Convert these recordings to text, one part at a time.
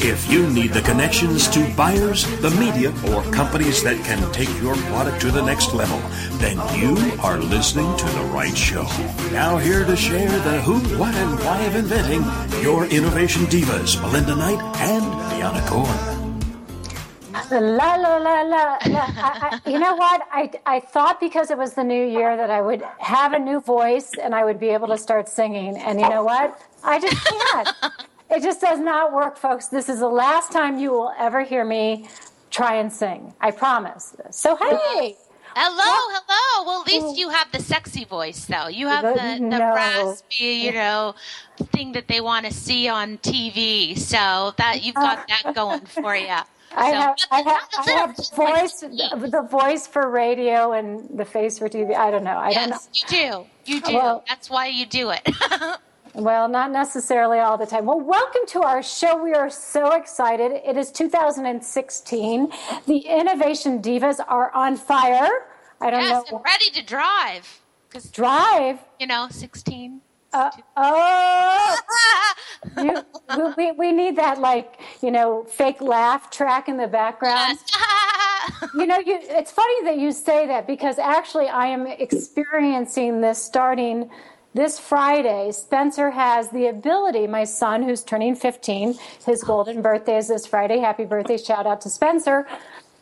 If you need the connections to buyers, the media, or companies that can take your product to the next level, then you are listening to the right show. Now, here to share the who, what, and why of inventing, your innovation divas, Melinda Knight and Deanna Cohen. La la la la la. I, I, you know what? I I thought because it was the new year that I would have a new voice and I would be able to start singing. And you know what? I just can't. It just does not work, folks. This is the last time you will ever hear me try and sing. I promise. So, hey. Hello, hello. Well, at least you have the sexy voice, though. You have the, the No. raspy, you know, thing that they want to see on TV. So that you've got that uh, going for you. I So- have, I have, I have little voice, the voice for radio and the face for TV. I don't know. I don't know. Yes, you do. You do. Well- That's why you do it. Well, not necessarily all the time. Well, welcome to our show. We are so excited. It is 2016. The Innovation Divas are on fire. I don't yes, know. and ready to drive. Because, Drive. you know, 16. Uh, oh, you, we, we need that, like, you know, fake laugh track in the background. Yes. You know, you, it's funny that you say that because actually I am experiencing this starting this Friday. Spencer has the ability, my son who's turning 15, his golden birthday is this Friday. Happy birthday. Shout out to Spencer.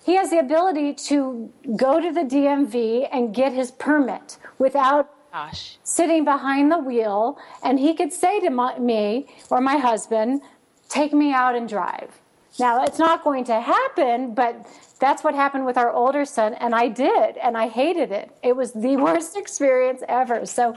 He has the ability to go to the DMV and get his permit without Gosh. sitting behind the wheel and he could say to my, me or my husband, take me out and drive. Now, it's not going to happen, but that's what happened with our older son, and I did, and I hated it. It was the worst experience ever. So,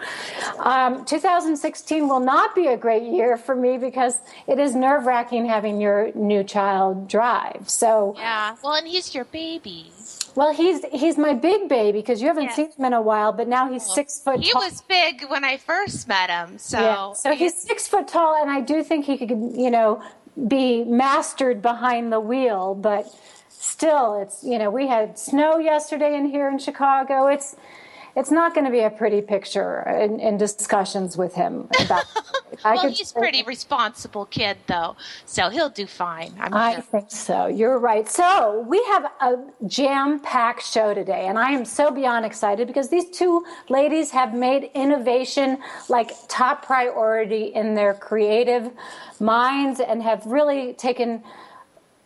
um, 2016 will not be a great year for me because it is nerve wracking having your new child drive. So, Yeah. Well, and he's your baby. well, he's he's my big baby because you haven't Yeah. seen him in a while, but now he's six foot He tall. was big when I first met him. So, Yeah. So he's six foot tall, and I do think he could, you know, be mastered behind the wheel. But still, it's you know, we had snow yesterday in here in Chicago. It's it's not going to be a pretty picture in, in discussions with him about. I well, could he's pretty responsible kid, though, so he'll do fine. I'm I sure. think so. You're right. So we have a jam-packed show today, and I am so beyond excited because these two ladies have made innovation like top priority in their creative minds and have really taken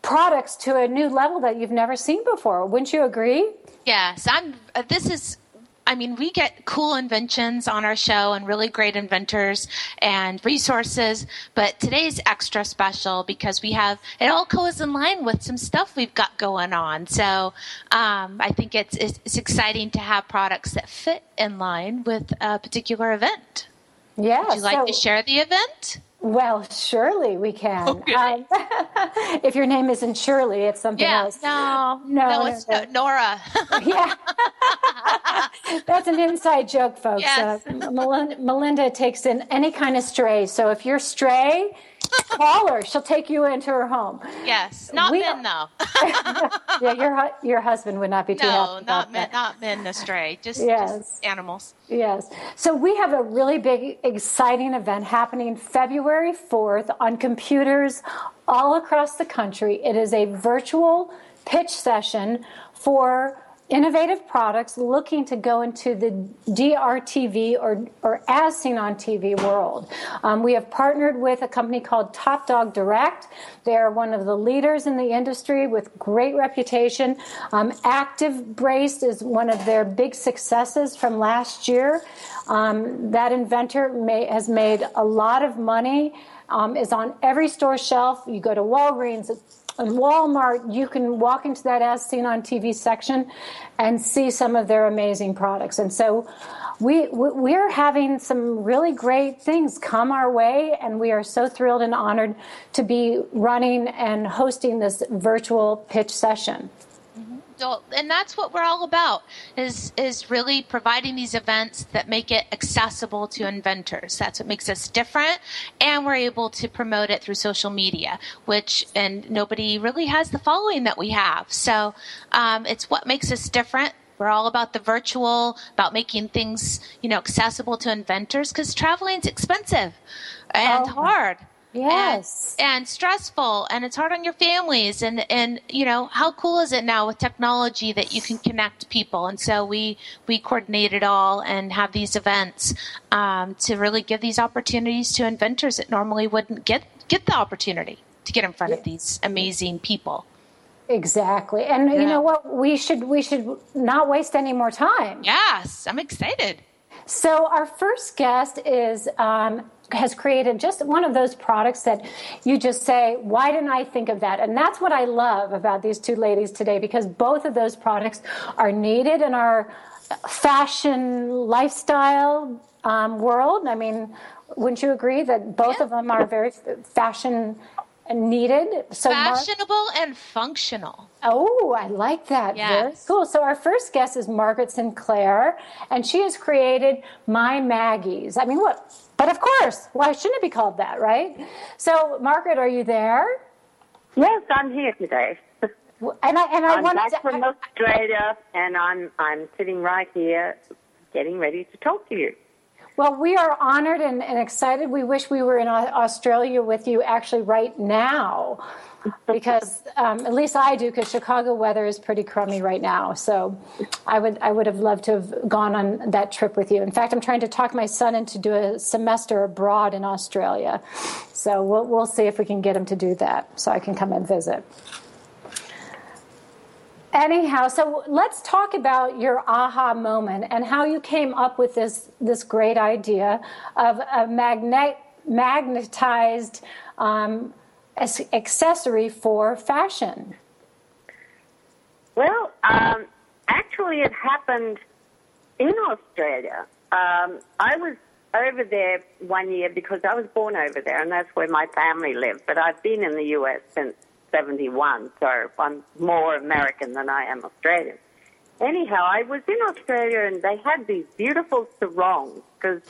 products to a new level that you've never seen before. Wouldn't you agree? Yes, I'm. Uh, this is. I mean, we get cool inventions on our show and really great inventors and resources, but today's extra special because we have it all goes in line with some stuff we've got going on. So um, I think it's, it's it's exciting to have products that fit in line with a particular event. Yeah. Would you like so- to share the event? Well, surely we can. Okay. Um, if your name isn't Shirley, it's something Yeah. else. No. No, No. It's no. Nora. Yeah. That's an inside joke, folks. Yes. Uh, Melinda, Melinda takes in any kind of stray. So if you're stray, call her. She'll take you into her home. yes. Not We- men though. Yeah, your your husband would not be too no, happy not about men. that. Not men astray. Just, Yes. just animals. Yes. So we have a really big, exciting event happening February 4th on computers all across the country. It is a virtual pitch session for innovative products looking to go into the DRTV or, or as seen on TV world. Um, we have partnered with a company called Top Dog Direct. They are one of the leaders in the industry with great reputation. Um, Active Brace is one of their big successes from last year. Um, that inventor may, has made a lot of money, um, is on every store shelf. You go to Walgreens, and Walmart, you can walk into that as seen on TV section and see some of their amazing products. And so we we're having some really great things come our way, and we are so thrilled and honored to be running and hosting this virtual pitch session and that's what we're all about is is really providing these events that make it accessible to inventors. That's what makes us different and we're able to promote it through social media which and nobody really has the following that we have. So um, it's what makes us different. We're all about the virtual about making things you know accessible to inventors because traveling's expensive and oh. hard Yes. And, and, stressful and it's hard on your families and and you know how cool is it now with technology that you can connect people and so we we coordinate it all and have these events um, to really give these opportunities to inventors that normally wouldn't get get the opportunity to get in front yeah. of these amazing people. Exactly. And yeah. you know what we should we should not waste any more time. Yes, I'm excited. So our first guest is um, has created just one of those products that you just say, why didn't I think of that? And that's what I love about these two ladies today because both of those products are needed in our fashion lifestyle um, world. I mean, wouldn't you agree that both yeah. of them are very fashion needed. So fashionable Mar- and functional. Oh, I like that. Yes. Very cool. So our first guest is Margaret Sinclair, and she has created My Maggies. I mean, what? But of course, why shouldn't it be called that, right? So, Margaret, are you there? Yes, I'm here today. And I and I am back to, from I, Australia, and I'm I'm sitting right here, getting ready to talk to you. Well, we are honored and, and excited. We wish we were in Australia with you actually right now because um, at least I do because Chicago weather is pretty crummy right now. So I would I would have loved to have gone on that trip with you. In fact, I'm trying to talk my son into do a semester abroad in Australia. So we'll we'll see if we can get him to do that so I can come and visit. Anyhow, so let's talk about your aha moment and how you came up with this this great idea of a magnet magnetized um, accessory for fashion. Well, um, actually, it happened in Australia. Um, I was over there one year because I was born over there, and that's where my family lived. But I've been in the U.S. since 71, so I'm more American than I am Australian. Anyhow, I was in Australia and they had these beautiful sarongs because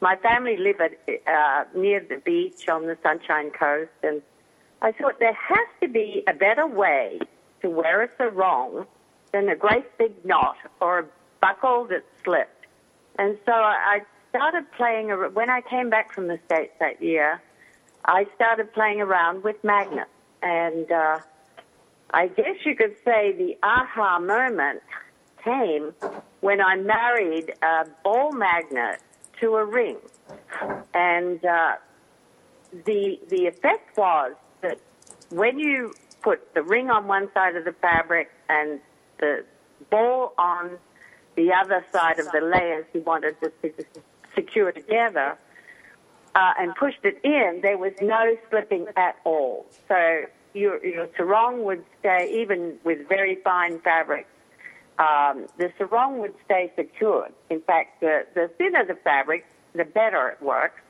my family lived uh, near the beach on the Sunshine Coast, and I thought there has to be a better way to wear a sarong than a great big knot or a buckle that slipped. And so I started playing, when I came back from the States that year, I started playing around with magnets. And uh, I guess you could say the aha moment came when I married a ball magnet to a ring. And uh, the, the effect was that when you put the ring on one side of the fabric and the ball on the other side of the layers you wanted to secure together, uh, and pushed it in, there was no slipping at all. So your, your sarong would stay, even with very fine fabrics, um, the sarong would stay secured. In fact, the, the thinner the fabric, the better it works,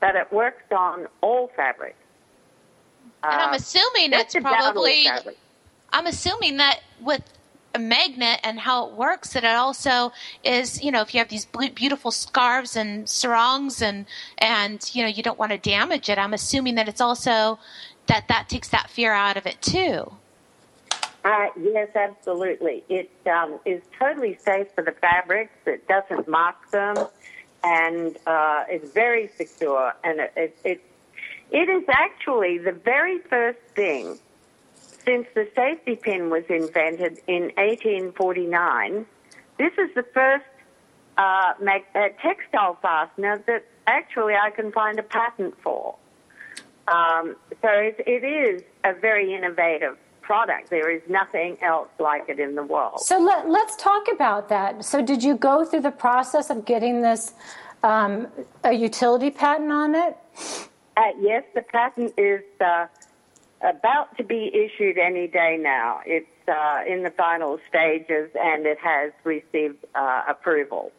but it works on all fabrics. And I'm uh, assuming it's probably. I'm assuming that with a magnet and how it works that it also is you know if you have these beautiful scarves and sarongs and and you know you don't want to damage it i'm assuming that it's also that that takes that fear out of it too. Uh, yes absolutely. It um, is totally safe for the fabrics. It doesn't mark them. And uh, it's very secure. And it, it, it, it is actually the very first thing since the safety pin was invented in 1849, this is the first uh, mag- uh, textile fastener that actually I can find a patent for. Um, so it, it is a very innovative product. There is nothing else like it in the world. So let, us talk about that. So did you go through the process of getting this um, a utility patent on it? Uh, yes, the patent is uh, about to be issued any day now. It's uh, in the final stages and it has received uh, approval.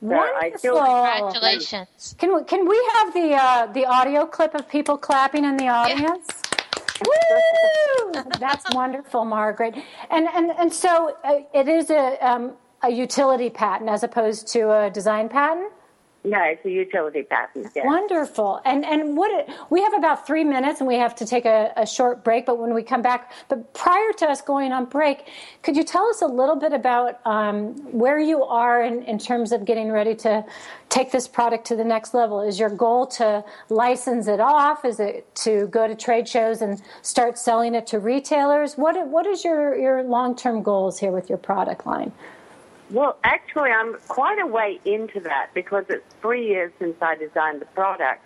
Wonderful. Congratulations. Can we, can we have the uh, the audio clip of people clapping in the audience? Woo! That's wonderful, Margaret. And and and so uh, it is a um, a utility patent as opposed to a design patent. No, it's a utility patent. Yes. Wonderful. And and what we have about three minutes, and we have to take a, a, short break. But when we come back, but prior to us going on break, could you tell us a little bit about um, where you are in, in terms of getting ready to take this product to the next level? Is your goal to license it off? Is it to go to trade shows and start selling it to retailers? What what is your your long term goals here with your product line? Well, actually, I'm quite a way into that because it's three years since I designed the product.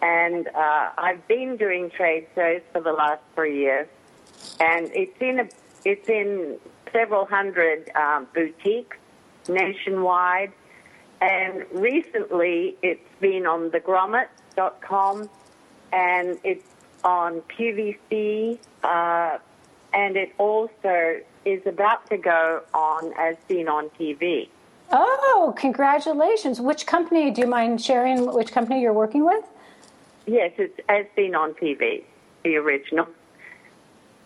And uh, I've been doing trade shows for the last three years. And it's in, a, it's in several hundred um, boutiques nationwide. And recently, it's been on thegrommet.com and it's on QVC. Uh, and it also is about to go on as seen on TV. Oh, congratulations. Which company, do you mind sharing which company you're working with? Yes, it's as seen on TV, the original.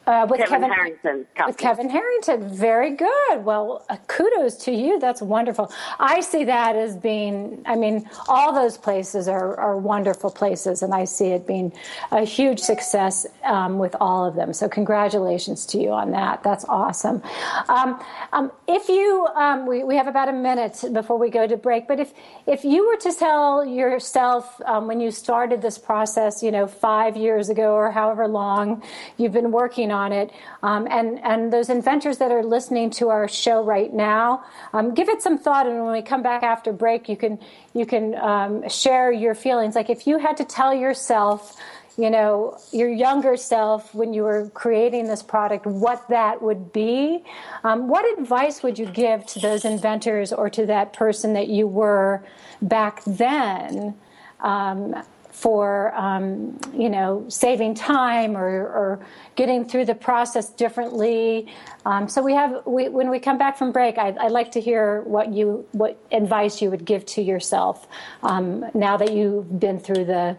Uh, with Kevin, Kevin Harrington's company. With Kevin Harrington, very good. Well, uh, kudos to you. That's wonderful. I see that as being, I mean, all those places are, are wonderful places, and I see it being a huge success um, with all of them. So, congratulations to you on that. That's awesome. Um, um, if you, um, we, we have about a minute before we go to break, but if, if you were to tell yourself um, when you started this process, you know, five years ago or however long you've been working on it. Um, and, and those inventors that are listening to our show right now, um, give it some thought. And when we come back after break, you can, you can um, share your feelings. Like if you had to tell yourself, you know, your younger self when you were creating this product, what that would be. Um, what advice would you give to those inventors or to that person that you were back then? Um, for um, you know saving time or, or, getting through the process differently. Um, so we have we, when we come back from break, I'd, I'd, like to hear what you what advice you would give to yourself um, now that you've been through the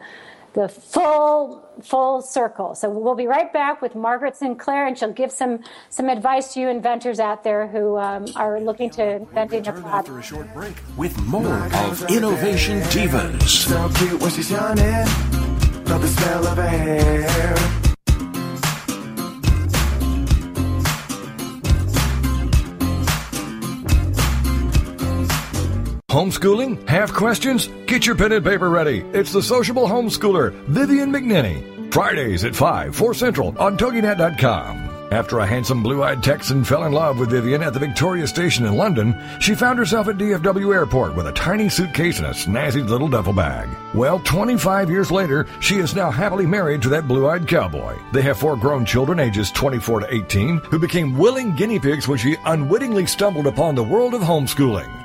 the full full circle. So we'll be right back with Margaret Sinclair, and she'll give some some advice to you inventors out there who um, are looking to inventing a product. After a short break, with more of Innovation Divas. So cute when she's shining, love the smell of her hair. Homeschooling? Have questions? Get your pen and paper ready. It's the sociable homeschooler, Vivian McNinney. Fridays at 5, 4 Central on TogiNet.com. After a handsome blue-eyed Texan fell in love with Vivian at the Victoria Station in London, she found herself at DFW Airport with a tiny suitcase and a snazzy little duffel bag. Well, 25 years later, she is now happily married to that blue-eyed cowboy. They have four grown children ages 24 to 18 who became willing guinea pigs when she unwittingly stumbled upon the world of homeschooling.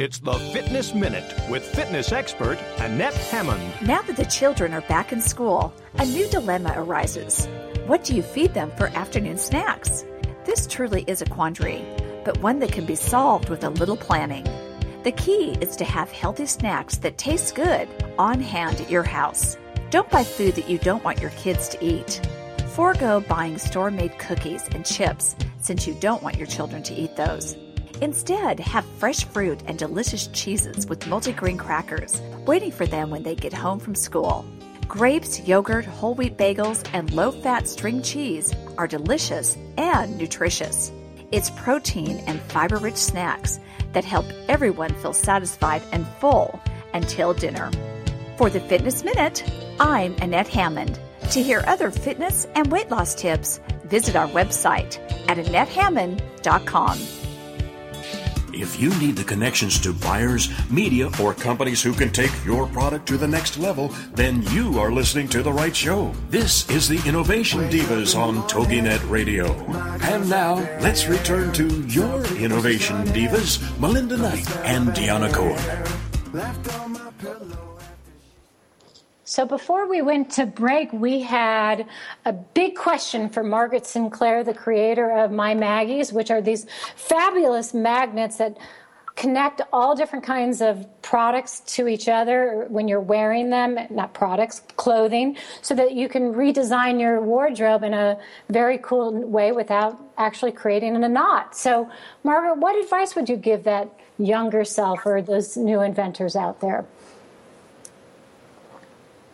It's the Fitness Minute with fitness expert Annette Hammond. Now that the children are back in school, a new dilemma arises. What do you feed them for afternoon snacks? This truly is a quandary, but one that can be solved with a little planning. The key is to have healthy snacks that taste good on hand at your house. Don't buy food that you don't want your kids to eat. Forego buying store made cookies and chips since you don't want your children to eat those. Instead, have fresh fruit and delicious cheeses with multigrain crackers waiting for them when they get home from school. Grapes, yogurt, whole wheat bagels, and low fat string cheese are delicious and nutritious. It's protein and fiber rich snacks that help everyone feel satisfied and full until dinner. For the Fitness Minute, I'm Annette Hammond. To hear other fitness and weight loss tips, visit our website at AnnetteHammond.com. If you need the connections to buyers, media, or companies who can take your product to the next level, then you are listening to the right show. This is the Innovation Divas on TogiNet Radio. And now, let's return to your Innovation Divas, Melinda Knight and Deanna Cohen. So before we went to break, we had a big question for Margaret Sinclair, the creator of My Maggies, which are these fabulous magnets that connect all different kinds of products to each other when you're wearing them, not products, clothing, so that you can redesign your wardrobe in a very cool way without actually creating a knot. So, Margaret, what advice would you give that younger self or those new inventors out there?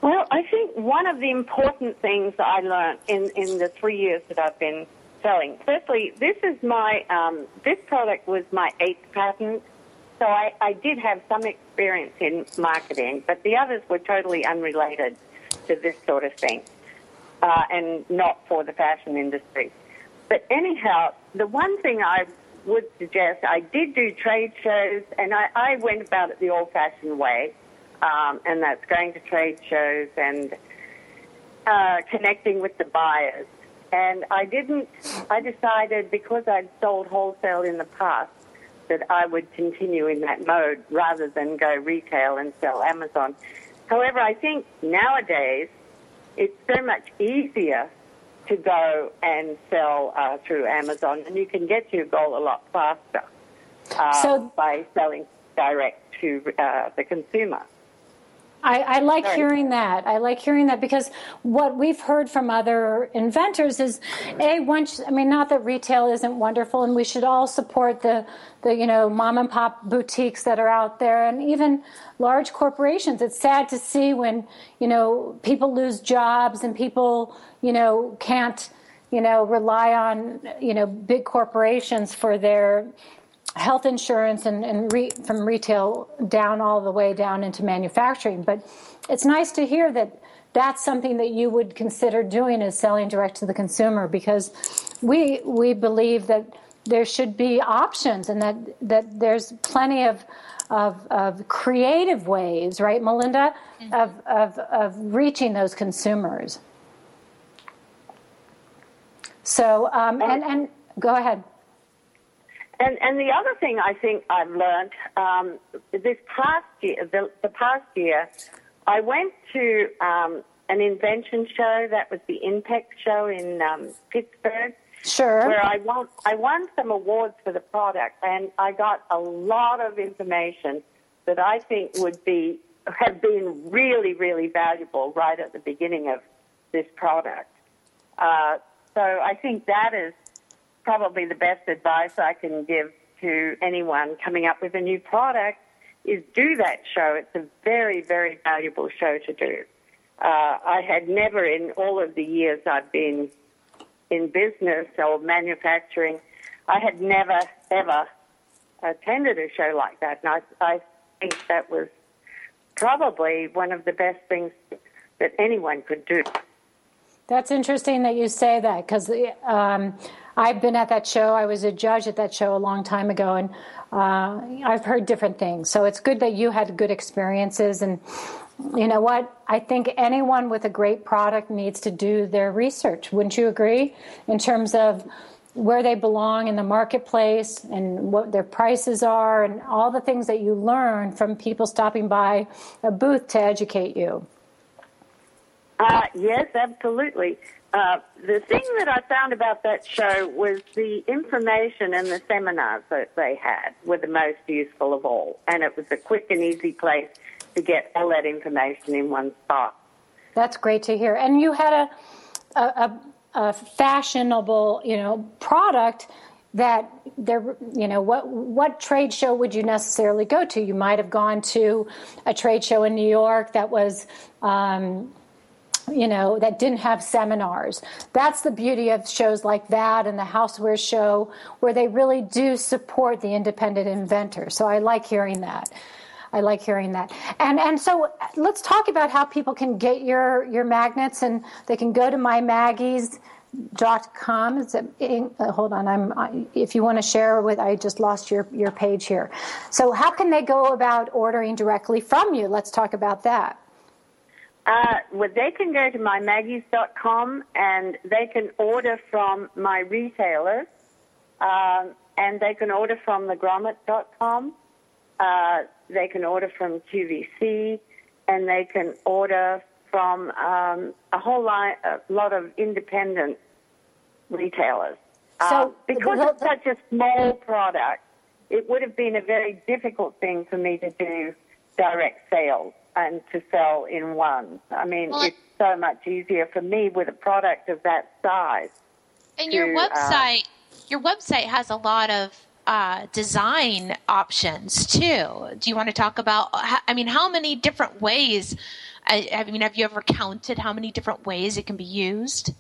Well, I think one of the important things that I learned in, in the three years that I've been selling, firstly, this is my, um, this product was my eighth patent, so I, I did have some experience in marketing, but the others were totally unrelated to this sort of thing, uh, and not for the fashion industry. But anyhow, the one thing I would suggest, I did do trade shows, and I, I went about it the old-fashioned way um, and that's going to trade shows and uh, connecting with the buyers. And I didn't, I decided because I'd sold wholesale in the past that I would continue in that mode rather than go retail and sell Amazon. However, I think nowadays it's so much easier to go and sell uh, through Amazon, and you can get to your goal a lot faster uh, so, by selling direct to uh, the consumer. I, I like Sorry. hearing that. I like hearing that because what we've heard from other inventors is, a once I mean, not that retail isn't wonderful, and we should all support the the you know mom and pop boutiques that are out there, and even large corporations. It's sad to see when you know people lose jobs and people you know can't you know rely on you know big corporations for their health insurance and, and re, from retail down all the way down into manufacturing. But it's nice to hear that that's something that you would consider doing is selling direct to the consumer because we we believe that there should be options and that that there's plenty of of, of creative ways, right, Melinda, mm-hmm. of, of of reaching those consumers. So um, and and go ahead. And, and the other thing I think I've learned um, this past year, the, the, past year, I went to um, an invention show that was the INPEX show in um, Pittsburgh. Sure. Where I won, I won some awards for the product, and I got a lot of information that I think would be have been really, really valuable right at the beginning of this product. Uh, so I think that is probably the best advice I can give to anyone coming up with a new product is do that show. It's a very, very valuable show to do. Uh, I had never, in all of the years I've been in business or manufacturing, I had never, ever attended a show like that. And I, I think that was probably one of the best things that anyone could do. That's interesting that you say that because um, I've been at that show. I was a judge at that show a long time ago, and uh, I've heard different things. So it's good that you had good experiences. And you know what? I think anyone with a great product needs to do their research. Wouldn't you agree? In terms of where they belong in the marketplace and what their prices are, and all the things that you learn from people stopping by a booth to educate you. Uh, yes, absolutely. Uh, the thing that I found about that show was the information and the seminars that they had were the most useful of all. And it was a quick and easy place to get all that information in one spot. That's great to hear. And you had a, a, a fashionable, you know, product that there you know what what trade show would you necessarily go to you might have gone to a trade show in new york that was um, you know, that didn't have seminars. That's the beauty of shows like that and the Houseware Show, where they really do support the independent inventor. So I like hearing that. I like hearing that. And and so let's talk about how people can get your your magnets and they can go to my Maggies dot com. Is it, uh, hold on, I'm. I, if you want to share with, I just lost your your page here. So how can they go about ordering directly from you? Let's talk about that. Uh, well, they can go to mymaggies.com and they can order from my retailers, um, and they can order from thegrommet.com. Uh, they can order from QVC, and they can order from um, a whole lot, a lot of independent retailers. So uh, because it's such a small product, it would have been a very difficult thing for me to do direct sales and to sell in one. I mean, Well, it's so much easier for me with a product of that size. And your to, uh, website, your website has a lot of uh, design options too. Do you want to talk about? I mean, how many different ways? I, I mean, have you ever counted how many different ways it can be used?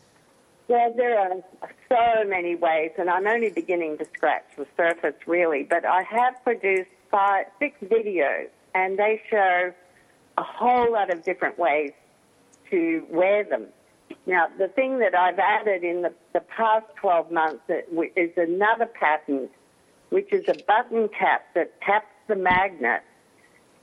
Well, there are so many ways, and I'm only beginning to scratch the surface, really. But I have produced five, six videos, and they show a whole lot of different ways to wear them. Now, the thing that I've added in the, the past 12 months is another patent, which is a button cap that taps the magnet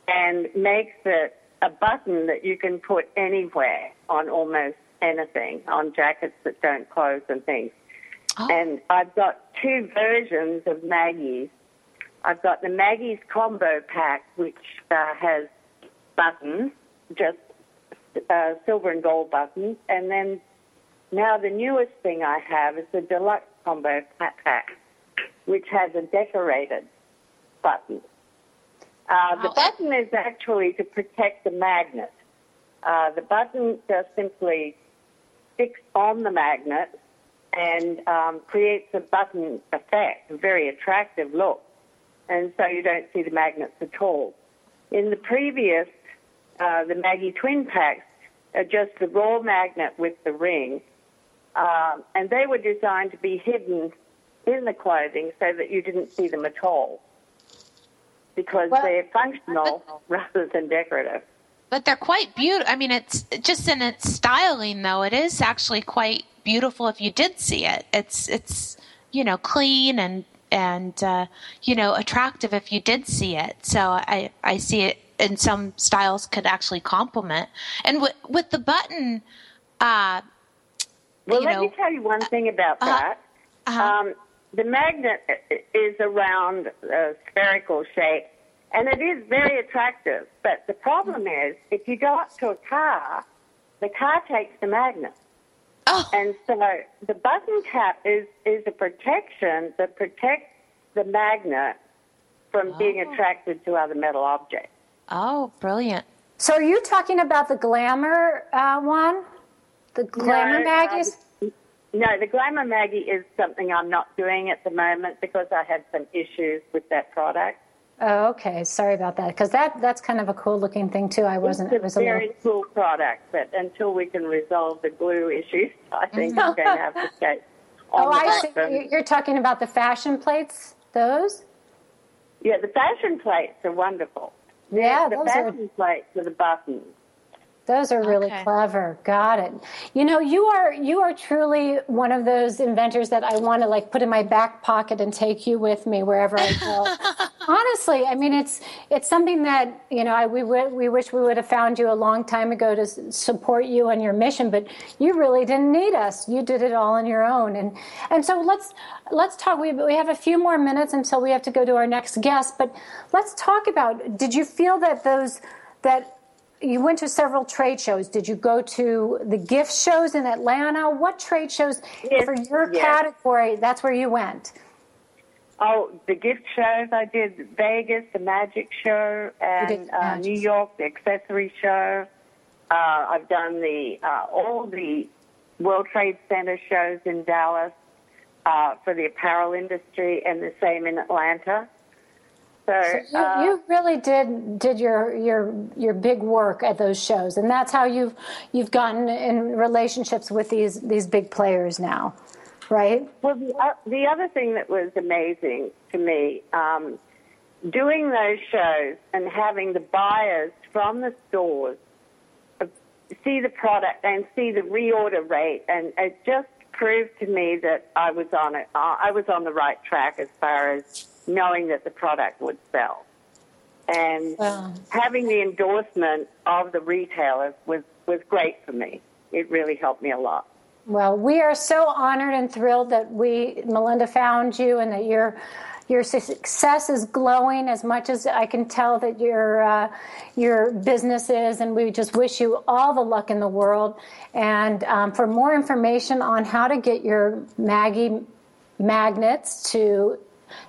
and makes it a button that you can put anywhere on almost anything, on jackets that don't close and things. Oh. And I've got two versions of Maggies. I've got the Maggies combo pack, which uh, has buttons, just uh, silver and gold buttons, and then now the newest thing I have is the deluxe combo pa- pack, which has a decorated button. Uh, the button is actually to protect the magnet. Uh, the button just simply sticks on the magnet and um, creates a button effect, a very attractive look. And so you don't see the magnets at all. In the previous, uh, the Maggie Twin Packs are just the raw magnet with the ring, um, and they were designed to be hidden in the clothing so that you didn't see them at all because Well- they're functional rather than decorative. But they're quite beautiful. I mean, it's just in its styling, though. It is actually quite beautiful if you did see it. It's it's you know clean and and uh, you know attractive if you did see it. So I I see it in some styles could actually complement. And with with the button, uh, Well, let know, me tell you one thing about uh-huh, that. uh-huh. Um, the magnet i- is a round, uh, spherical shape, and it is very attractive. But the problem is, if you go up to a car, the car takes the magnet. oh And so the button cap is, is a protection that protects the magnet from being attracted to other metal objects. Oh brilliant. So are you talking about the glamour uh, one? The glamour No, Maggies? um, no, the Glamour Maggie is something I'm not doing at the moment because I had some issues with that product. Oh, okay. Sorry about that. Because that that's kind of a cool looking thing too. I wasn't. It It's was a a very little. cool product, but until we can resolve the glue issues, I think I'm going to have to stay on Oh, the I see. You're talking about the fashion plates. Those? Yeah, the fashion plates are wonderful. Yeah, the those are fashion plates the buttons. Those are really Okay. clever. Got it. You know, you are you are truly one of those inventors that I want to like put in my back pocket and take you with me wherever I go. Honestly, I mean, it's it's something that you know I, we we wish we would have found you a long time ago to s- support you on your mission, but you really didn't need us. You did it all on your own, and and so let's let's talk. We we have a few more minutes until we have to go to our next guest, but let's talk about. Did you feel that those that you went to several trade shows. Did you go to the gift shows in Atlanta? What trade shows Yes, for your yes. category? That's where you went. Oh, the gift shows I did Vegas, the magic show, and uh. New York, the accessory show. Uh, I've done the uh, all the World Trade Center shows in Dallas uh, for the apparel industry, and the same in Atlanta. So, You, uh, you really did did your your your big work at those shows, and that's how you've you've gotten in relationships with these these big players now, right? Well, the, uh, the other thing that was amazing to me, um, doing those shows and having the buyers from the stores uh, see the product and see the reorder rate, and it just proved to me that I was on it. Uh, I was on the right track as far as knowing that the product would sell, and Wow. having the endorsement of the retailers was was great for me. It really helped me a lot. Well, we are so honored and thrilled that we, Melinda, found you and that your your success is glowing as much as I can tell that your uh, your business is, and we just wish you all the luck in the world. And um, for more information on how to get your Maggie magnets to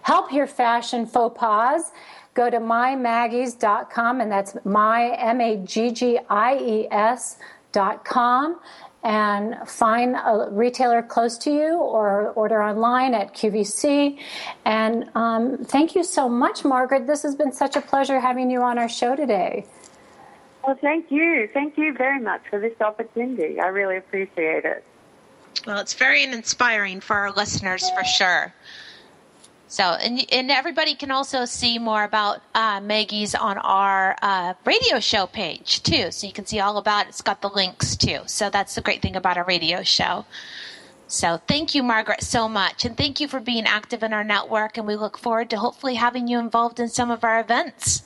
help your fashion faux pas, go to mymaggies.com, and that's my M A G G I E S dot com and find a retailer close to you or order online at QVC. And um, thank you so much, Margaret. This has been such a pleasure having you on our show today. Well, thank you, thank you very much for this opportunity. I really appreciate it. Well, it's very inspiring for our listeners for sure. So, and, and everybody can also see more about uh, Maggies on our uh, radio show page too. So you can see all about it. It's got the links too. So that's the great thing about our radio show. So thank you, Margaret, so much. And thank you for being active in our network. And we look forward to hopefully having you involved in some of our events.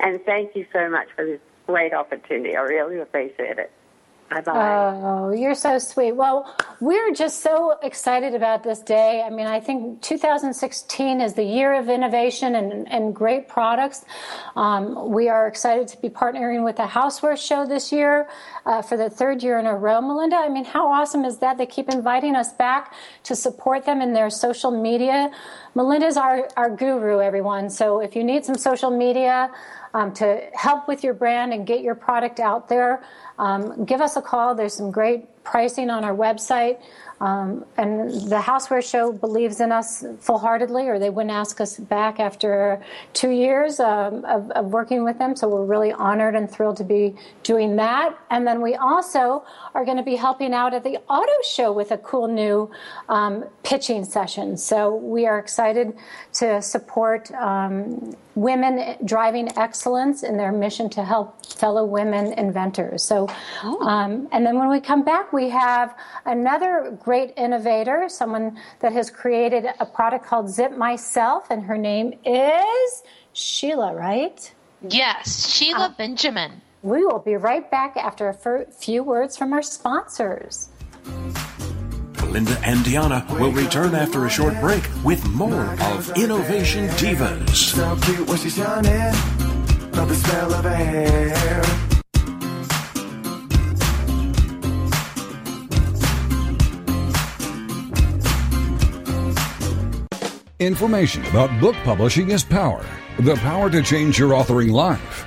And thank you so much for this great opportunity. I really appreciate it. Bye bye. Oh, you're so sweet. Well, we're just so excited about this day. I mean, I think 2016 is the year of innovation and, and great products. Um, we are excited to be partnering with the Houseware Show this year uh, for the third year in a row. Melinda, I mean, how awesome is that? They keep inviting us back to support them in their social media. Melinda's our, our guru, everyone. So if you need some social media, um, to help with your brand and get your product out there, um, give us a call. There's some great pricing on our website. Um, and the Houseware Show believes in us full heartedly, or they wouldn't ask us back after two years um, of, of working with them. So we're really honored and thrilled to be doing that. And then we also are going to be helping out at the auto show with a cool new um, pitching session. So we are excited to support um, women driving excellence in their mission to help fellow women inventors. So, um, and then when we come back, we have another great innovator, someone that has created a product called Zip Myself, and her name is Sheila, right? Yes, Sheila Benjamin. We will be right back after a few words from our sponsors. Linda and Diana will return after a short break with more of Innovation Divas. So cute when she's. Love the smell of her hair. Information about book publishing is power. The power to change your authoring life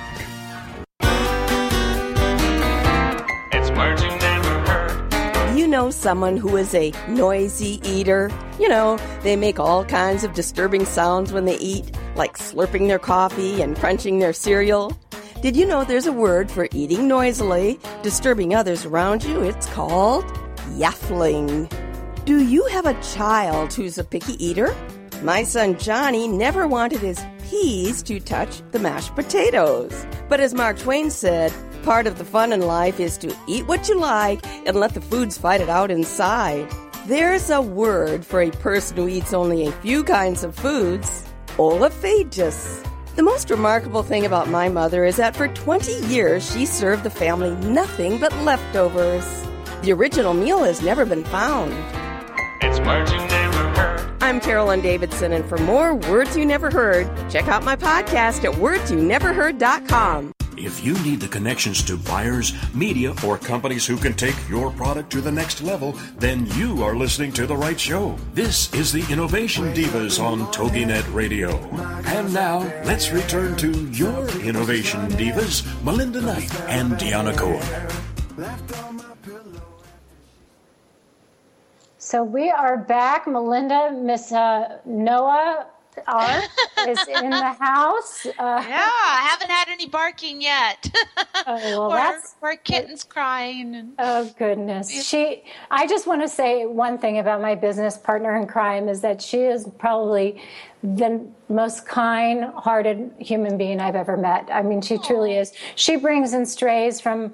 Know someone who is a noisy eater? You know, they make all kinds of disturbing sounds when they eat, like slurping their coffee and crunching their cereal. Did you know there's a word for eating noisily, disturbing others around you? It's called yaffling. Do you have a child who's a picky eater? My son Johnny never wanted his peas to touch the mashed potatoes. But as Mark Twain said, part of the fun in life is to eat what you like and let the foods fight it out inside. There's a word for a person who eats only a few kinds of foods olophagus. The most remarkable thing about my mother is that for 20 years she served the family nothing but leftovers. The original meal has never been found. It's words you never heard. I'm Carolyn Davidson, and for more Words You Never Heard, check out my podcast at wordsyouneverheard.com. If you need the connections to buyers, media, or companies who can take your product to the next level, then you are listening to the right show. This is the Innovation Divas on TogiNet Radio. And now, let's return to your Innovation Divas, Melinda Knight and Deanna Cohen. So we are back. Melinda, Miss uh, Noah R is in the house. Uh, yeah, I haven't had any barking yet. Oh, well, or, that's or kittens crying. And, Oh goodness. She I just want to say one thing about my business partner in crime is that she is probably the most kind-hearted human being I've ever met. I mean, she truly is. She brings in strays from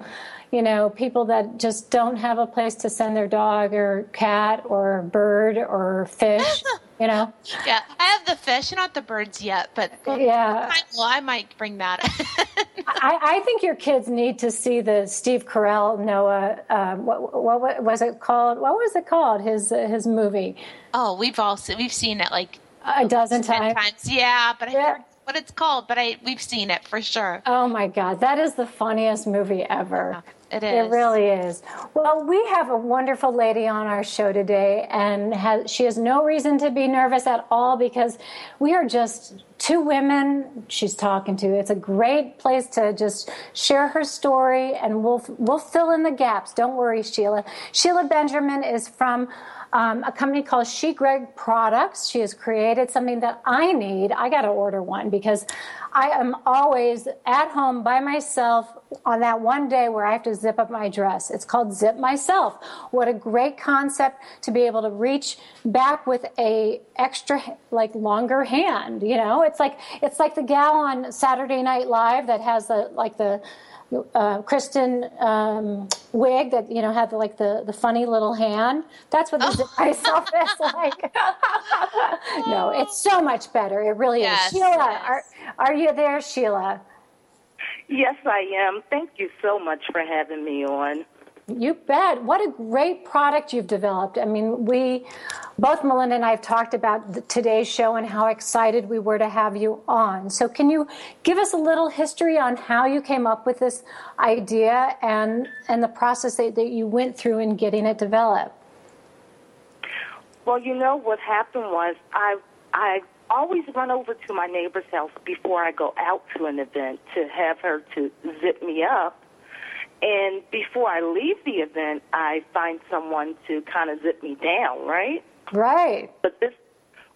you know, people that just don't have a place to send their dog or cat or bird or fish, you know. yeah, I have the fish, not the birds yet, but Yeah. I, well, I might bring that. I, I think your kids need to see the Steve Carell Noah. Um, what, what, what was it called? What was it called? His uh, his movie. oh, we've all se- we've seen it like A dozen times. times. Yeah, but I Yeah. heard what it's called, but I we've seen it for sure. Oh my God, that is the funniest movie ever. It It is. It really is. Well, we have a wonderful lady on our show today, and has, she has no reason to be nervous at all because we are just two women she's talking to. It's a great place to just share her story, and we'll we'll fill in the gaps. Don't worry, Sheila. Sheila Benjamin is from. Um, a company called Shagreg Products. She has created something that I need. I got to order one because I am always at home by myself on that one day where I have to zip up my dress. It's called Zip Myself. What a great concept to be able to reach back with a extra like longer hand, you know? It's like it's like the gal on Saturday Night Live that has the like the uh, Kristen um, Wiig that you know had the, like the the funny little hand. That's what the zip myself is like. no, it's so much better. It really Yes, is. Sheila, yes. are are you there, Sheila? Yes, I am. Thank you so much for having me on. You bet. What a great product you've developed. I mean, we, both Melinda and I have talked about the, today's show and how excited we were to have you on. So, can you give us a little history on how you came up with this idea and, and the process that, that you went through in getting it developed? Well, you know what happened was I I always run over to my neighbor's house before I go out to an event to have her to zip me up. And before I leave the event, I find someone to kind of zip me down, right? Right. But this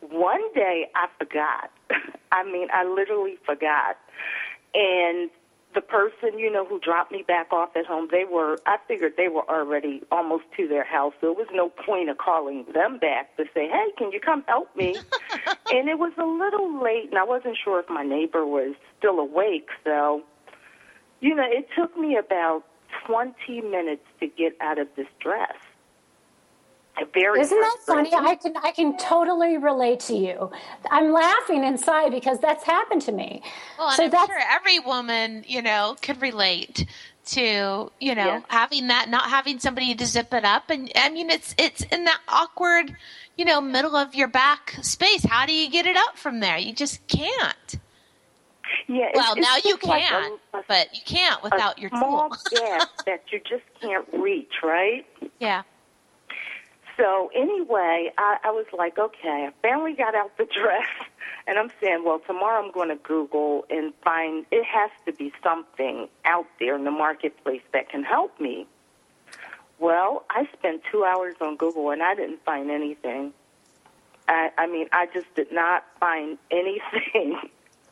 one day I forgot. I mean, I literally forgot. And the person, you know, who dropped me back off at home, they were, I figured they were already almost to their house. So it was no point of calling them back to say, hey, can you come help me? and it was a little late, and I wasn't sure if my neighbor was still awake. So, you know, it took me about 20 minutes to get out of this dress. Very Isn't that funny? I can I can totally relate to you. I'm laughing inside because that's happened to me. Well, so I'm that's sure every woman, you know, could relate to, you know, Yeah. having that, not having somebody to zip it up. And I mean, it's, it's in that awkward, you know, middle of your back space. How do you get it up from there? You just can't. Yeah, it's- Well, it's now you just like can, a- a but you can't without a your small tool. gap that you just can't reach, right? Yeah. So anyway, I, I was like, okay, I finally got out the dress, and I'm saying, well, tomorrow I'm going to Google and find it has to be something out there in the marketplace that can help me. Well, I spent two hours on Google and I didn't find anything. I, I mean, I just did not find anything.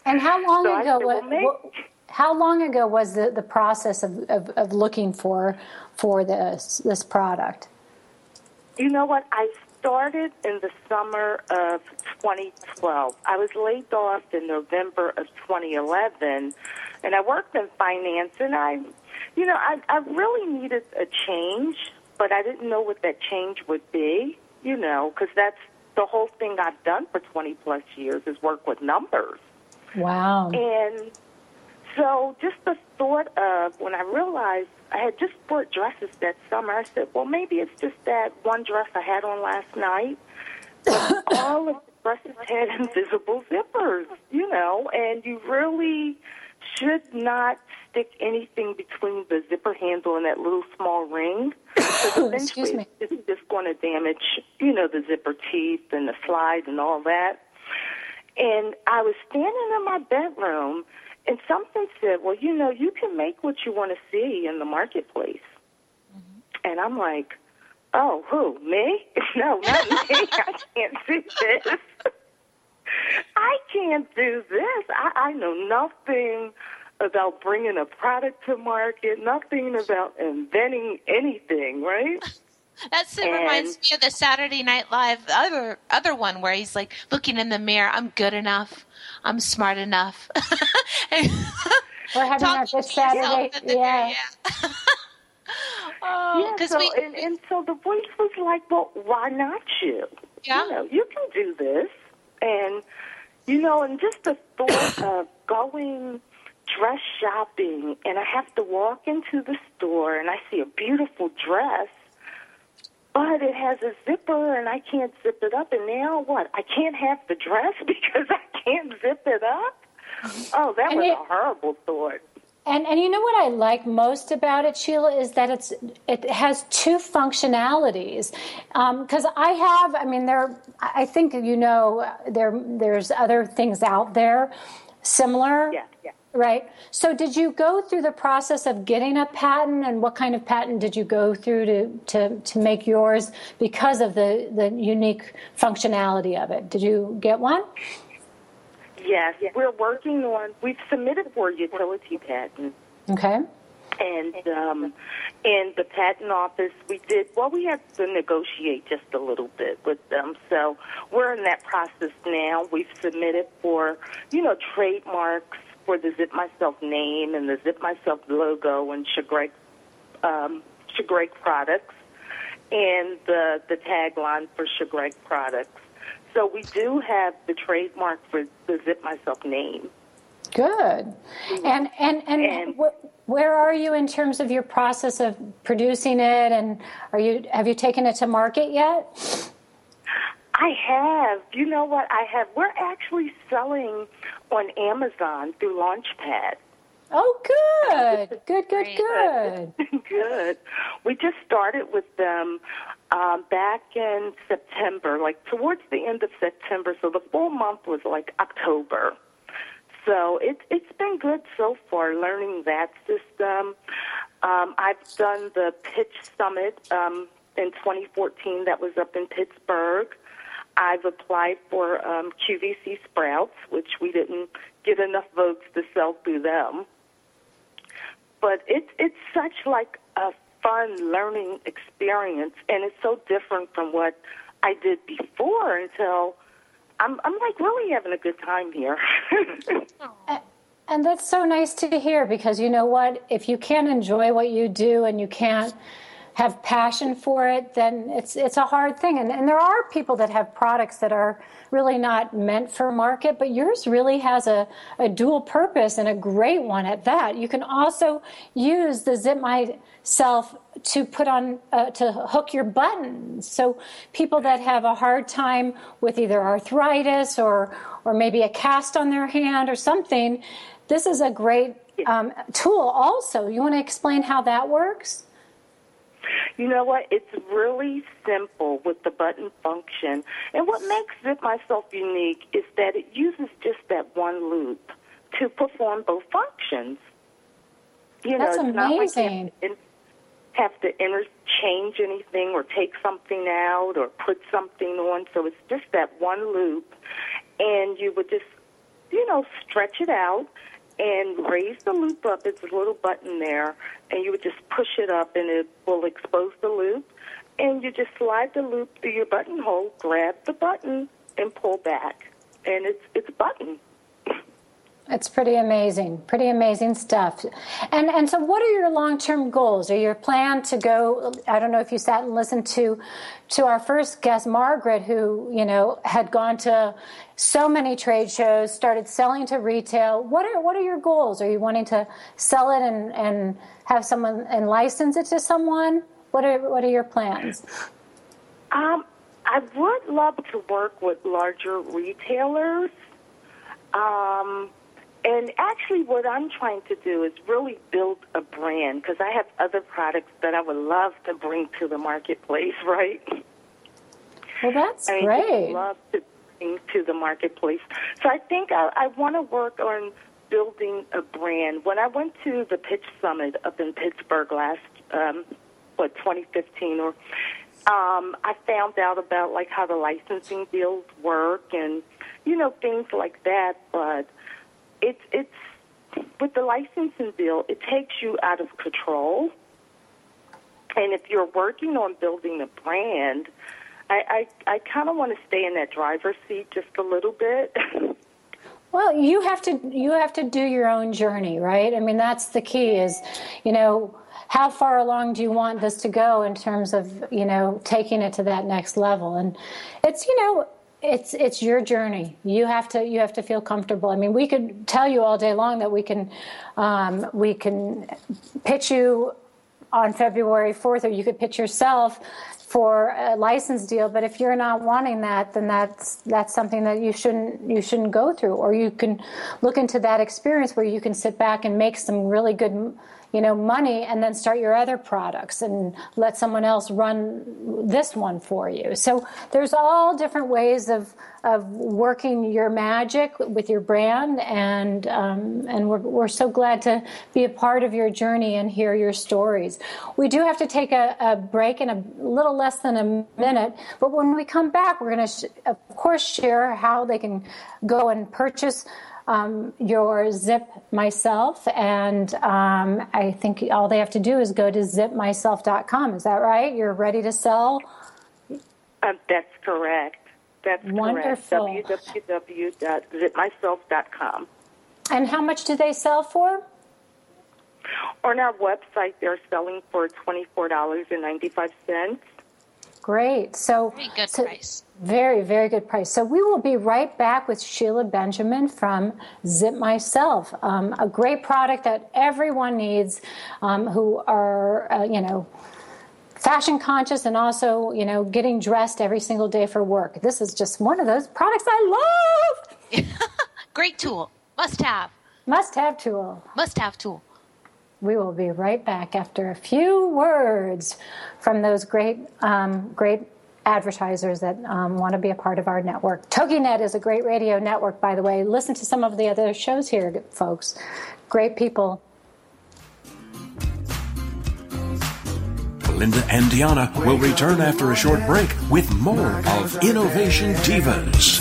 And how long So ago said, was well, maybe- wha- how long ago was the, the process of, of, of looking for for this this product? You know what? I started in the summer of 2012. I was laid off in November of 2011, and I worked in finance. And I, you know, I, I really needed a change, but I didn't know what that change would be. You know, because that's the whole thing I've done for 20 plus years is work with numbers. Wow. And so just the thought of when I realized I had just bought dresses that summer, I said, well, maybe it's just that one dress I had on last night. But all of the dresses had invisible zippers, you know, and you really should not stick anything between the zipper handle and that little small ring. Because eventually it's just going to damage, you know, the zipper teeth and the slide and all that. And I was standing in my bedroom, and something said, "Well, you know, you can make what you want to see in the marketplace." Mm-hmm. And I'm like, "Oh, who? Me? no, not me. I can't do this. I can't do this. I, I know nothing about bringing a product to market, nothing about inventing anything, right?" And- reminds me of the Saturday Night Live other other one where he's like looking in the mirror. I'm good enough. I'm smart enough. We're having that this Saturday. the mirror, Yeah. oh, Yeah, so, we and, and so the voice was like, well, why not you? Yeah. You know, you can do this. And, you know, and just the thought of going dress shopping and I have to walk into the store and I see a beautiful dress, but it has a zipper and I can't zip it up. And now what? I can't have the dress because I can't zip it up? Oh, that And was it- a horrible thought. And and you know what I like most about it, Sheila, is that it's it has two functionalities. Um, because I have, I mean, there. I think you know there there's other things out there similar. Yeah. Right. So, did you go through the process of getting a patent, and what kind of patent did you go through to to, to make yours because of the the unique functionality of it? Did you get one? Yes, we're working on, we've submitted for a utility patent. Okay. And um, in the patent office, we did, well, we had to negotiate just a little bit with them. So we're in that process now. We've submitted for, you know, trademarks for the Zip Myself name and the Zip Myself logo and Shagreg, um, Shagreg products and the, the tagline for Shagreg products. So we do have the trademark for the Zip Myself name. Good. And and and, And- wh- where are you in terms of your process of producing it? And are you have you taken it to market yet? I have. You know what? I have. We're actually selling on Amazon through Launchpad. Oh, good, good, good, good. Good. We just started with them um, back in September, like towards the end of September. So the full month was like October. So it, it's been good so far learning that system. Um, I've done the Pitch Summit um, in 2014 that was up in Pittsburgh. I've applied for um, QVC Sprouts, which we didn't get enough votes to sell through them but it's it's such like a fun learning experience and it's so different from what I did before until I'm I'm like really having a good time here. And that's so nice to hear because you know what? If you can't enjoy what you do and you can't have passion for it, then it's it's a hard thing. And, and there are people that have products that are really not meant for market, but yours really has a, a dual purpose and a great one at that. You can also use the Zip Myself to put on uh, to hook your buttons. So people that have a hard time with either arthritis or or maybe a cast on their hand or something, this is a great um, tool. Also, you want to explain how that works? You know what? It's really simple with the button function. And what makes Zip Myself unique is that it uses just that one loop to perform both functions. You That's know, it's not like you amazing. have to, have to interchange anything or take something out or put something on. So it's just that one loop. And you would just, you know, stretch it out and raise the loop up. It's a little button there, and you would just push it up, and it will expose the loop. And you just slide the loop through your buttonhole, grab the button, and pull back, and it's it's button. It's pretty amazing, pretty amazing stuff. And and so, what are your long term goals? Are your plan to go? I don't know if you sat and listened to to our first guest, Margaret, who you know had gone to so many trade shows, started selling to retail. What are what are your goals? Are you wanting to sell it and and have someone and license it to someone? What are what are your plans? Um, I would love to work with larger retailers. Um, And actually, what I'm trying to do is really build a brand because I have other products that I would love to bring to the marketplace, right? Well, that's I mean, great. love to bring to the marketplace. So I think I, I want to work on building a brand. When I went to the Pitch Summit up in Pittsburgh last, um, what, 2015 or um, I found out about like how the licensing deals work and you know things like that. But it's it's with the licensing deal, it takes you out of control. And if you're working on building a brand, I I, I kind of want to stay in that driver's seat just a little bit. Well, you have to you have to do your own journey, right? I mean, that's the key. Is you know how far along do you want this to go in terms of you know taking it to that next level? And it's you know it's it's your journey. You have to you have to feel comfortable. I mean, we could tell you all day long that we can um, we can pitch you on February 4th, or you could pitch yourself for a license deal. But if you're not wanting that, then that's that's something that you shouldn't you shouldn't go through. Or you can look into that experience where you can sit back and make some really good you know money and then start your other products and let someone else run this one for you. So there's all different ways of of working your magic with your brand and um, and we're, we're so glad to be a part of your journey and hear your stories. We do have to take a, a break in a little less than a minute but when we come back we're going to sh- of course share how they can go and purchase um, your Zip Myself, and um, I think all they have to do is go to zipmyself.com. Is that right? You're ready to sell? Um, that's correct. That's Wonderful. correct. www.zipmyself.com. And how much do they sell for? On our website, they're selling for $24.95. Great. So Very good so- price. Very, very good price. So we will be right back with Sheila Benjamin from Zip Myself, um, a great product that everyone needs um, who are, uh, you know, fashion conscious and also, you know, getting dressed every single day for work. This is just one of those products I love. Great tool. Must have. Must have tool. Must have tool. We will be right back after a few words from those great, um, great advertisers that um, want to be a part of our network. TogiNet is a great radio network, by the way. Listen to some of the other shows here, folks. Great people. Linda and Diana will return after a short break with more of Innovation Divas.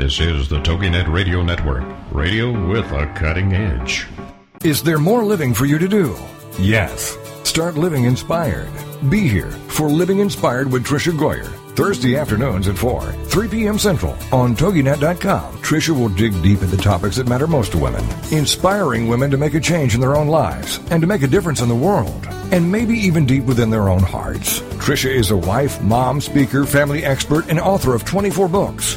This is the TogiNet Radio Network, radio with a cutting edge. Is there more living for you to do? Yes. Start living inspired. Be here for Living Inspired with Tricia Goyer. Thursday afternoons at 4, 3 p.m. Central on TogiNet.com. Tricia will dig deep into the topics that matter most to women, inspiring women to make a change in their own lives and to make a difference in the world, and maybe even deep within their own hearts. Tricia is a wife, mom, speaker, family expert, and author of 24 books.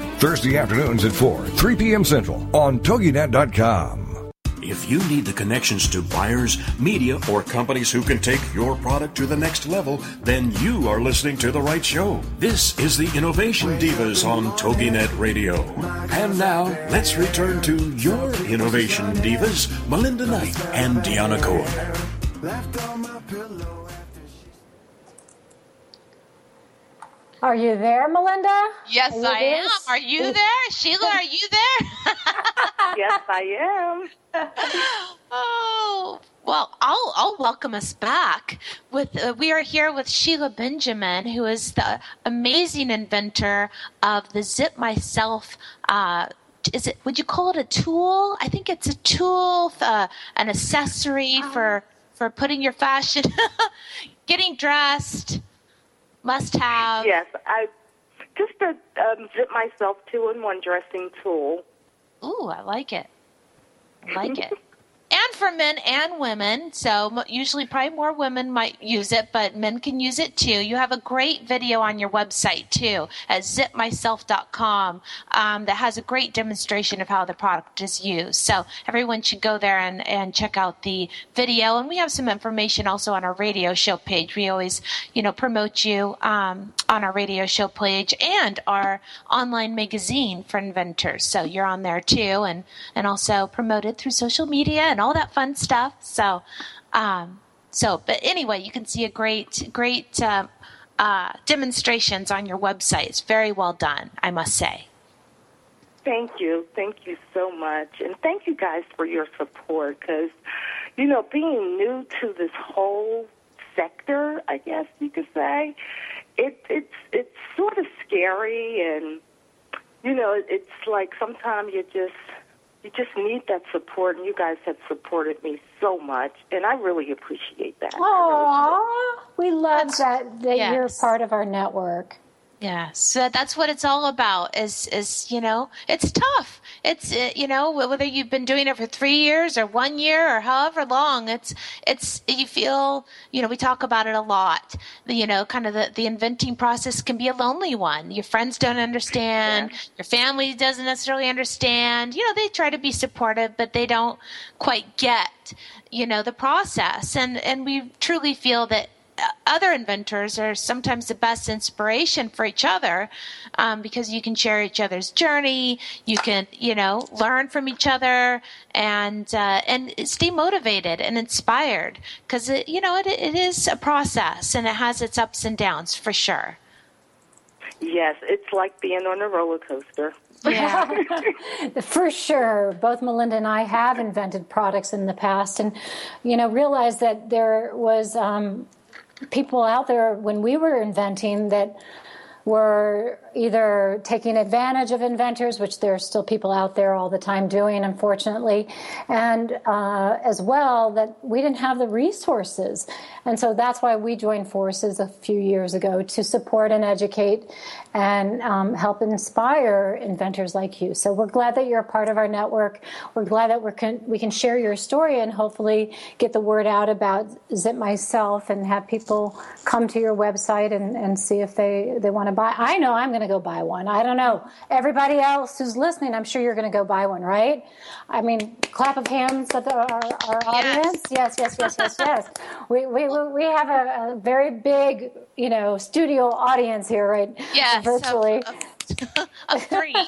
Thursday afternoons at 4, 3 p.m. Central on TogiNet.com. If you need the connections to buyers, media, or companies who can take your product to the next level, then you are listening to the right show. This is the Innovation Divas on TogiNet Radio. And now, let's return to your Innovation Divas, Melinda Knight and Deanna Cohen. Are you there, Melinda? Yes, I there? am. Are you there? Sheila, are you there? yes, I am. oh, well, I'll, I'll welcome us back. With uh, we are here with Sheila Benjamin, who is the amazing inventor of the Zip Myself. Uh, is it? Would you call it a tool? I think it's a tool, uh, an accessory for for putting your fashion, getting dressed, must have. Yes, I just a um, zip myself two in one dressing tool. Ooh, I like it. I like it. And for men and women, so usually probably more women might use it, but men can use it too. You have a great video on your website too at zipmyself.com um, that has a great demonstration of how the product is used. So everyone should go there and, and check out the video. And we have some information also on our radio show page. We always, you know, promote you um, on our radio show page and our online magazine for inventors. So you're on there too, and and also promoted through social media and all that fun stuff. So, um, so but anyway, you can see a great great uh, uh, demonstrations on your website. It's very well done, I must say. Thank you. Thank you so much. And thank you guys for your support because, you know, being new to this whole sector, I guess you could say, it, it's, it's sort of scary and, you know, it's like sometimes you just, you just need that support and you guys have supported me so much and I really appreciate that. Aw, we love that, that you're part of our network. Yeah, so that's what it's all about. Is is you know, it's tough. It's uh, you know whether you've been doing it for three years or one year or however long. It's it's you feel you know we talk about it a lot. You know, kind of the the inventing process can be a lonely one. Your friends don't understand. Your family doesn't necessarily understand. You know, they try to be supportive, but they don't quite get you know the process. And and we truly feel that other inventors are sometimes the best inspiration for each other um, because you can share each other's journey you can you know learn from each other and uh, and stay motivated and inspired because you know it, it is a process and it has its ups and downs for sure Yes, it's like being on a roller coaster. Yeah, for sure. Both Melinda and I have invented products in the past, and you know, realized that there was um, people out there when we were inventing that were either taking advantage of inventors, which there are still people out there all the time doing, unfortunately, and uh, as well that we didn't have the resources. And so that's why we joined forces a few years ago to support and educate and um, help inspire inventors like you. So we're glad that you're a part of our network. We're glad that we can, we can share your story and hopefully get the word out about Zip Myself and have people come to your website and, and see if they, they want to buy. I know I'm going to go buy one. I don't know. Everybody else who's listening, I'm sure you're going to go buy one, right? I mean, clap of hands at the, our, our audience. Yes, yes, yes, yes, yes. We, we, we have a, a very big, you know, studio audience here, right? Yes, Virtually. of, of, of three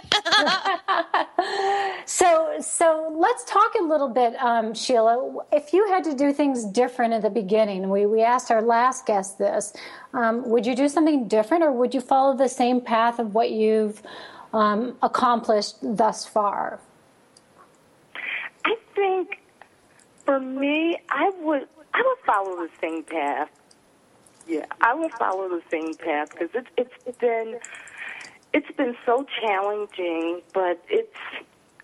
So, so let's talk a little bit, um, Sheila. If you had to do things different at the beginning, we, we asked our last guest this, um, would you do something different or would you follow the same path of what you've um, accomplished thus far? I think for me, I would I would follow the same path. Yeah, I would follow the same path because it's it's been it's been so challenging, but it's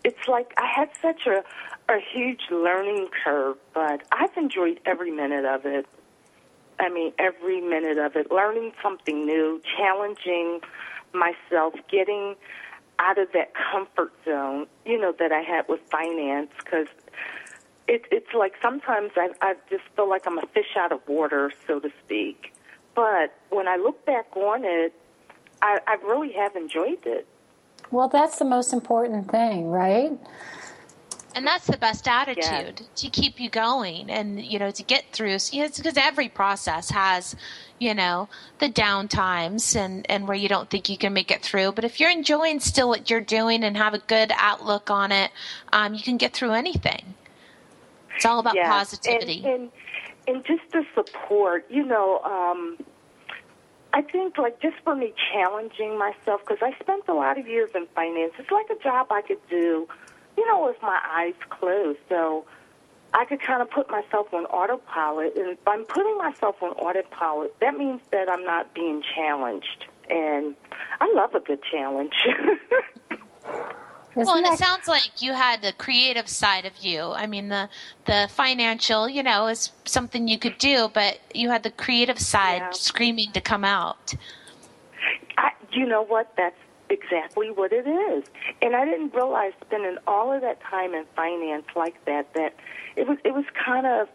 it's like I had such a a huge learning curve, but I've enjoyed every minute of it. I mean, every minute of it, learning something new, challenging myself, getting out of that comfort zone, you know, that I had with finance because it, it's like sometimes I, I just feel like I'm a fish out of water, so to speak. But when I look back on it, I, I really have enjoyed it. Well, that's the most important thing, right? And that's the best attitude to keep you going and, you know, to get through. So, because every process has, you know, the down times and, and where you don't think you can make it through. But if you're enjoying still what you're doing and have a good outlook on it, um, you can get through anything. It's all about Yes. positivity. And, and, and just the support, you know, um, I think like just for me challenging myself because I spent a lot of years in finance. It's like a job I could do, you know, with my eyes closed. So I could kind of put myself on autopilot. And if I'm putting myself on autopilot, that means that I'm not being challenged. And I love a good challenge. well, and it sounds like you had the creative side of you. I mean, the the financial, you know, is something you could do, but you had the creative side screaming to come out. I, you know what? That's exactly what it is. And I didn't realize spending all of that time in finance like that that it was it was kind of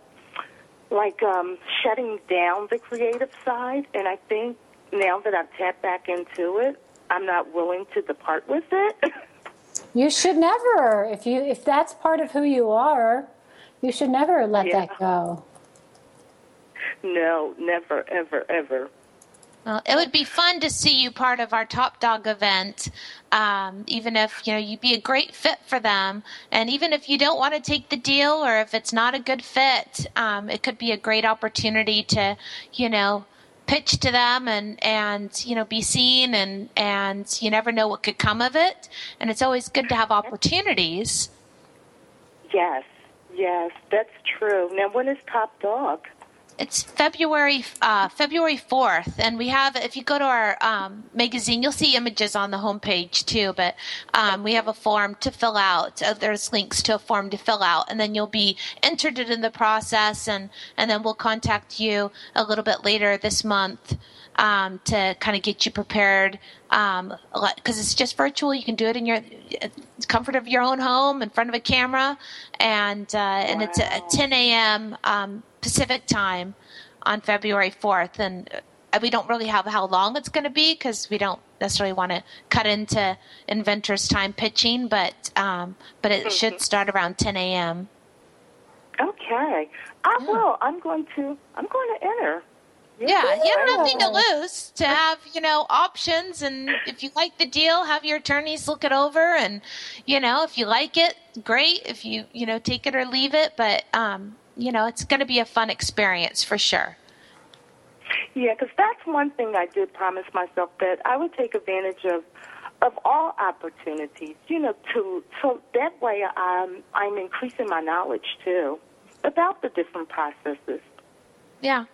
like um, shutting down the creative side. And I think now that I've tapped back into it, I'm not willing to depart with it. You should never, if you if that's part of who you are, you should never let Yeah. that go. no, never, ever, ever. Well, it would be fun to see you part of our Top Dog event, um, even if you know you'd be a great fit for them. And even if you don't want to take the deal, or if it's not a good fit, um, it could be a great opportunity to, you know, pitch to them and and you know be seen and and you never know what could come of it. And it's always good to have opportunities. Yes, yes, that's true. Now, when is Top Dog? It's February uh, February fourth, and we have. If you go to our um, magazine, you'll see images on the homepage too. But um, we have a form to fill out. Uh, there's links to a form to fill out, and then you'll be entered in the process, and and then we'll contact you a little bit later this month um, to kind of get you prepared. Because it's just virtual, you can do it in your uh, comfort of your own home in front of a camera, and uh, and it's at 10 a.m. Um, Pacific time on February 4th, and uh, we don't really have how long it's going to be because we don't necessarily want to cut into inventors' time pitching, but um, but it should start around 10 a.m. Okay, I will. I'm going to. I'm going to enter. Yeah, you have nothing to lose to have, you know, options. And if you like the deal, have your attorneys look it over. And, you know, if you like it, great. If you, you know, take it or leave it. But, um, you know, it's going to be a fun experience for sure. Yeah, because that's one thing I did promise myself that I would take advantage of of all opportunities. You know, to so that way I'm I'm increasing my knowledge too about the different processes. Yeah.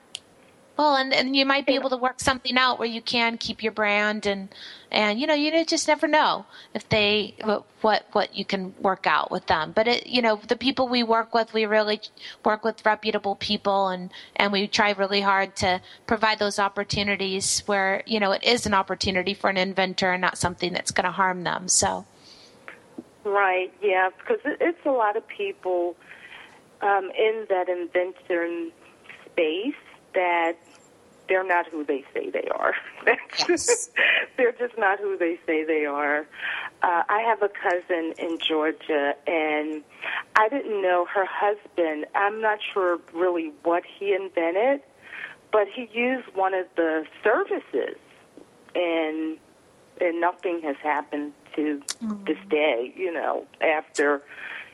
Well, and, and you might be able to work something out where you can keep your brand and and you know you just never know if they what what you can work out with them. But it you know the people we work with, we really work with reputable people and and we try really hard to provide those opportunities where you know it is an opportunity for an inventor and not something that's going to harm them. So Right. Yeah, because it's a lot of people um, in that inventor space that they're not who they say they are. they're just not who they say they are. Uh, I have a cousin in Georgia, and I didn't know her husband. I'm not sure really what he invented, but he used one of the services, and and nothing has happened to this day. You know, after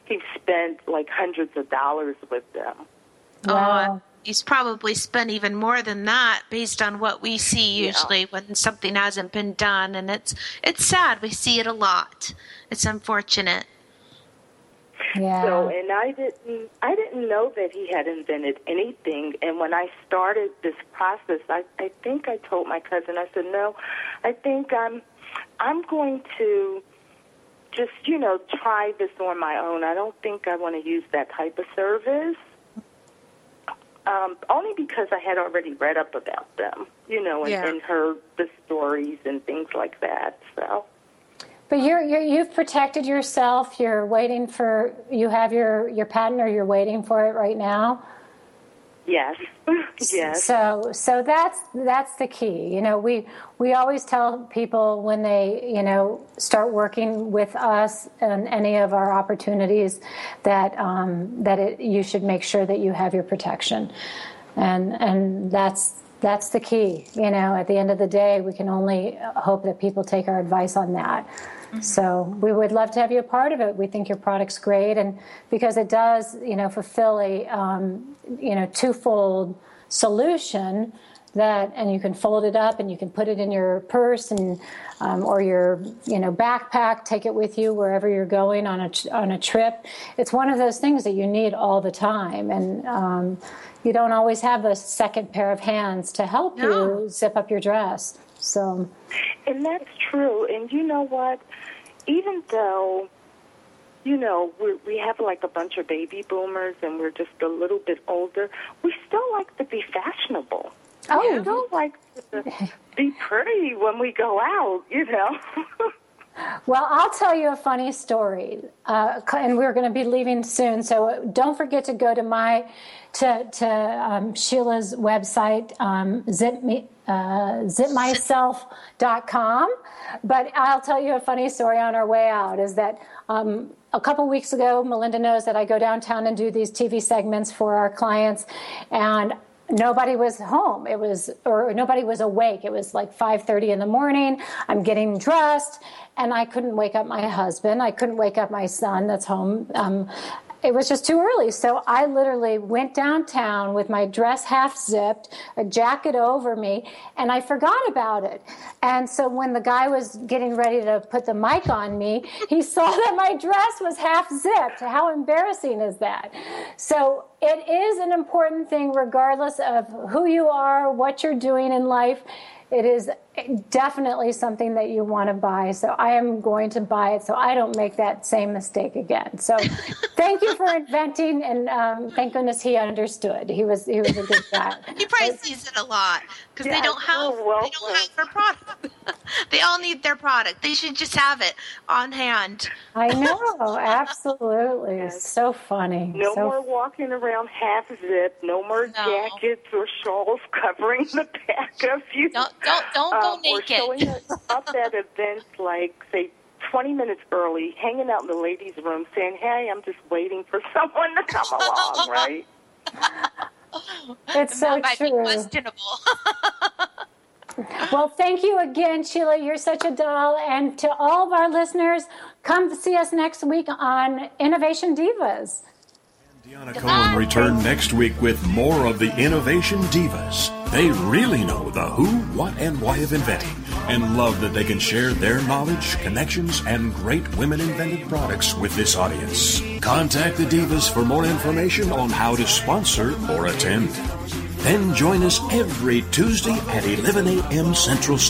he spent like hundreds of dollars with them. Uh, he's probably spent even more than that based on what we see usually when something hasn't been done and it's it's sad we see it a lot it's unfortunate Yeah. So, and I didn't, I didn't know that he had invented anything. And when I started this process, I, I think I told my cousin, I said, no, I think I'm, I'm going to just, you know, try this on my own. I don't think I want to use that type of service. Um, only because I had already read up about them, you know, and, Yeah. and heard the stories and things like that. So, But you're, you're you've protected yourself. You're waiting for you have your your patent, or you're waiting for it right now. Yes. yes. So so that's that's the key. You know, we we always tell people when they, you know, start working with us and any of our opportunities that um, that it, you should make sure that you have your protection. And and that's that's the key. You know, at the end of the day, we can only hope that people take our advice on that. So we would love to have you a part of it. We think your product's great, and because it does, you know, fulfill a, um, you know, twofold solution that, and you can fold it up and you can put it in your purse and um, or your, you know, backpack, take it with you wherever you're going on a on a trip. It's one of those things that you need all the time, and um, you don't always have a second pair of hands to help No. you zip up your dress. So. And that's true. And you know what? Even though, you know, we we have like a bunch of baby boomers and we're just a little bit older, we still like to be fashionable. Oh, we still like to be pretty when we go out, you know. Well, I'll tell you a funny story, uh, and we're going to be leaving soon. So don't forget to go to my to to um, Sheila's website, um, zip me, uh, zipmyself.com. But I'll tell you a funny story on our way out. Is that um, a couple weeks ago, Melinda knows that I go downtown and do these TV segments for our clients, and nobody was home. It was or nobody was awake. It was like 5.30 in the morning. I'm getting dressed and i couldn't wake up my husband. I couldn't wake up my son that's home. Um, it was just too early. So i literally went downtown with my dress half zipped a jacket over me and i forgot about it. And so when the guy was getting ready to put the mic on me he saw that my dress was half zipped. How embarrassing is that? So it is an important thing regardless of who you are what you're doing in life. It is definitely something that you want to buy. So I am going to buy it so I don't make that same mistake again. So thank you for inventing, and um, thank goodness he understood. He was he was a good guy. He probably sees it a lot because Yeah, they don't have oh, they don't have their product. they all need their product. They should just have it on hand. I know, absolutely. It's so funny. No so more walking around half zip. No more jackets or shawls covering the back of you. Don't don't, don't go Um, or naked. showing up at events like say 20 minutes early, hanging out in the ladies' room, saying, "Hey, I'm just waiting for someone to come along." Right? It's so that might true. be questionable. Well, thank you again, Sheila. You're such a doll. And to all of our listeners, come see us next week on Innovation Divas. Deanna Cohen return next week with more of the Innovation Divas. They really know the who, what, and why of inventing and love that they can share their knowledge, connections, and great women invented products with this audience. Contact the Divas for more information on how to sponsor or attend. Then join us every Tuesday at 11 a.m. Central Standard